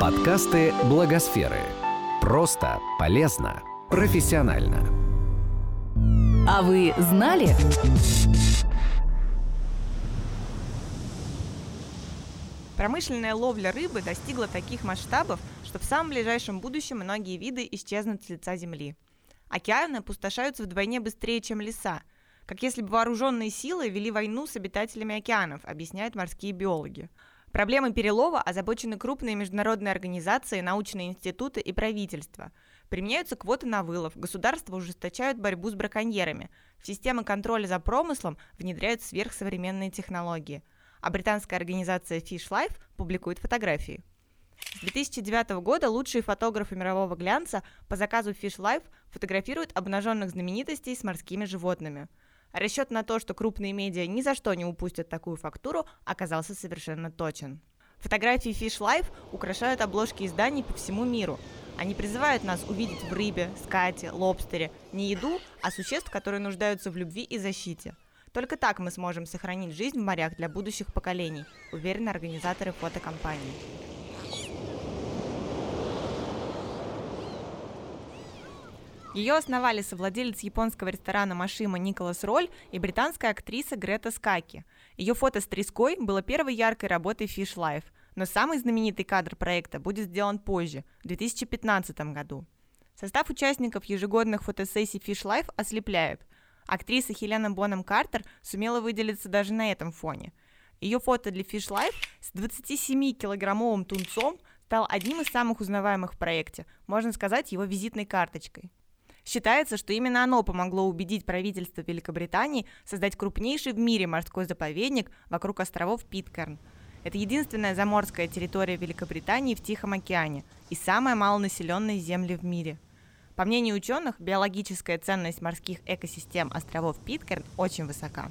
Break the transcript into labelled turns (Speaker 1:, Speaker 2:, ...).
Speaker 1: Подкасты Благосферы. Просто, полезно, профессионально.
Speaker 2: А вы знали?
Speaker 3: Промышленная ловля рыбы достигла таких масштабов, что в самом ближайшем будущем многие виды исчезнут с лица Земли. Океаны опустошаются вдвойне быстрее, чем леса, как если бы вооруженные силы вели войну с обитателями океанов, объясняют морские биологи. Проблемой перелова озабочены крупные международные организации, научные институты и правительства. Применяются квоты на вылов, государства ужесточают борьбу с браконьерами, в системы контроля за промыслом внедряют сверхсовременные технологии – а британская организация Fish Life публикует фотографии. С 2009 года лучшие фотографы мирового глянца по заказу Fish Life фотографируют обнаженных знаменитостей с морскими животными. Расчет на то, что крупные медиа ни за что не упустят такую фактуру, оказался совершенно точен. Фотографии Fish Life украшают обложки изданий по всему миру. Они призывают нас увидеть в рыбе, скате, лобстере не еду, а существ, которые нуждаются в любви и защите – только так мы сможем сохранить жизнь в морях для будущих поколений, уверены организаторы фотокомпании. Ее основали совладелец японского ресторана Машима Николас Роль и британская актриса Грета Скаки. Ее фото с треской было первой яркой работой Fish Life, но самый знаменитый кадр проекта будет сделан позже, в 2015 году. Состав участников ежегодных фотосессий Fish Life ослепляет. Актриса Хелена Боном Картер сумела выделиться даже на этом фоне. Ее фото для Fish Life с 27-килограммовым тунцом стал одним из самых узнаваемых в проекте, можно сказать, его визитной карточкой. Считается, что именно оно помогло убедить правительство Великобритании создать крупнейший в мире морской заповедник вокруг островов Питкерн. Это единственная заморская территория Великобритании в Тихом океане и самая малонаселенная земля в мире – по мнению ученых, биологическая ценность морских экосистем островов Питкерн очень высока.